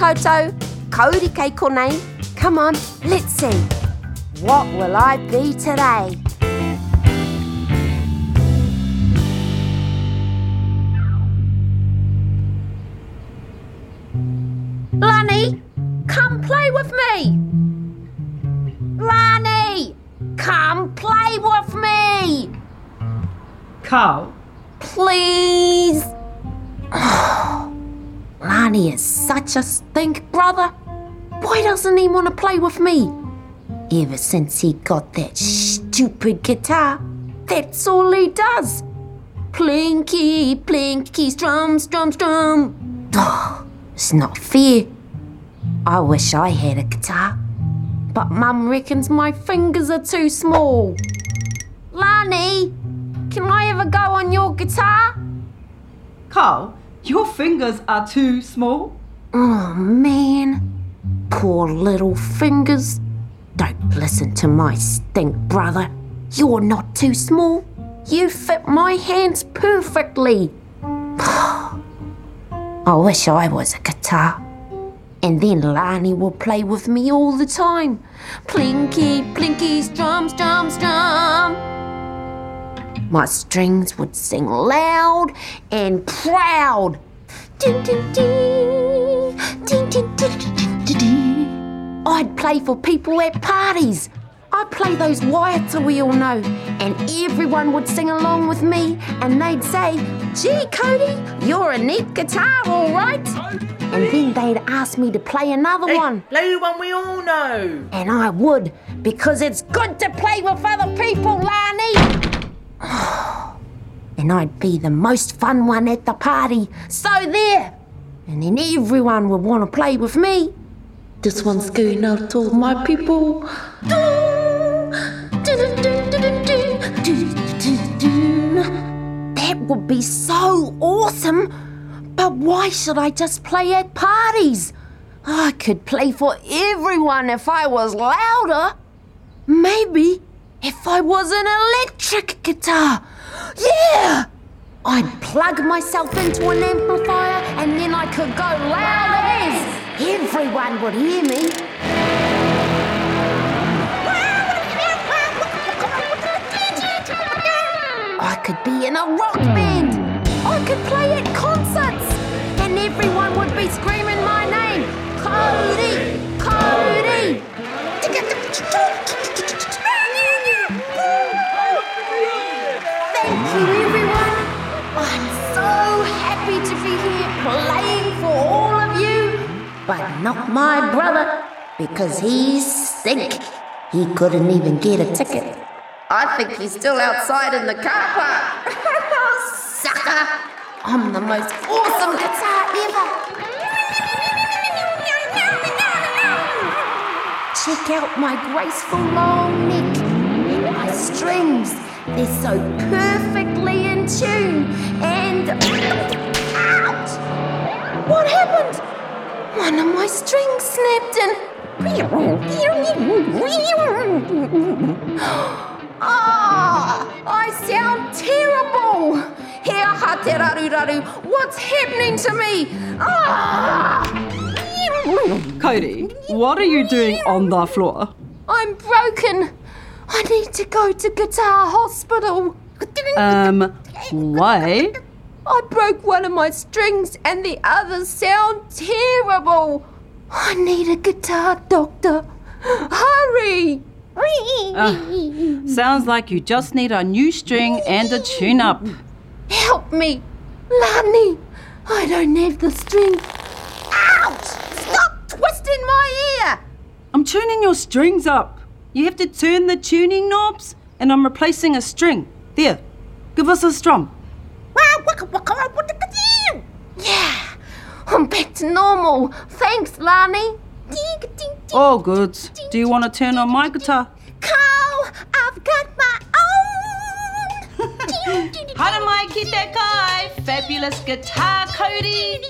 koutou. Kauri kei konei. Come on, let's see. What will I be today? Lani, come play with me. Lani, come play with me. Kāo, Please. Lani is such a stink brother. Why doesn't he want to play with me? Ever since he got that stupid guitar, that's all he does. Plinky, plinky, strum, strum, strum. Oh, it's not fair. I wish I had a guitar, but Mum reckons my fingers are too small. Lani, can I ever go on your guitar? Kāo, your fingers are too small. Oh man, poor little fingers. Don't listen to my stink brother. You're not too small. You fit my hands perfectly. I wish I was a guitar. And then Lani will play with me all the time. Plinky, plinky, strum, strum, strum. My strings would sing loud and proud. I'd play for people at parties. I'd play those Waiata we all know, and everyone would sing along with me, and they'd say, Gee, Cody, you're a neat guitar, all right. And then they'd ask me to play another one, Play one we all know. and I would, because it's good to play with other people, Lani. and I'd be the most fun one at the party. So there. And then everyone would want to play with me. This one's going out to all my people. That would be so awesome. But why should I just play at parties? I could play for everyone if I was louder. Maybe if I was an electric guitar. Yeah! I'd plug myself into an amplifier and then I could go loud as everyone would hear me. I could be in a rock band. I could play at concerts and everyone would be screaming my name. Cody! But not my brother, because he's stink. He couldn't even get a ticket. I think he's still outside in the car park. Oh, sucker! I'm the most awesome guitar ever. Check out my graceful long neck my strings. They're so perfectly in tune. And. One of my strings snapped and. Ah, I sound terrible. Here, hateraruraru. What's happening to me? Ah! Cody, what are you doing on the floor? I'm broken. I need to go to Guitar Hospital. Um, why? I broke one of my strings and the others sound terrible. I need a guitar doctor. Hurry! Ah, sounds like you just need a new string and a tune up. Help me! Lani! I don't have the string. Ouch! Stop twisting my ear! I'm tuning your strings up. You have to turn the tuning knobs, and I'm replacing a string. There, give us a strum. Yeah, I'm back to normal. Thanks, Lani. All good. Do you want to turn on my guitar? Kāo, I've got my own. Haramai ki te kai, fabulous guitar, Cody.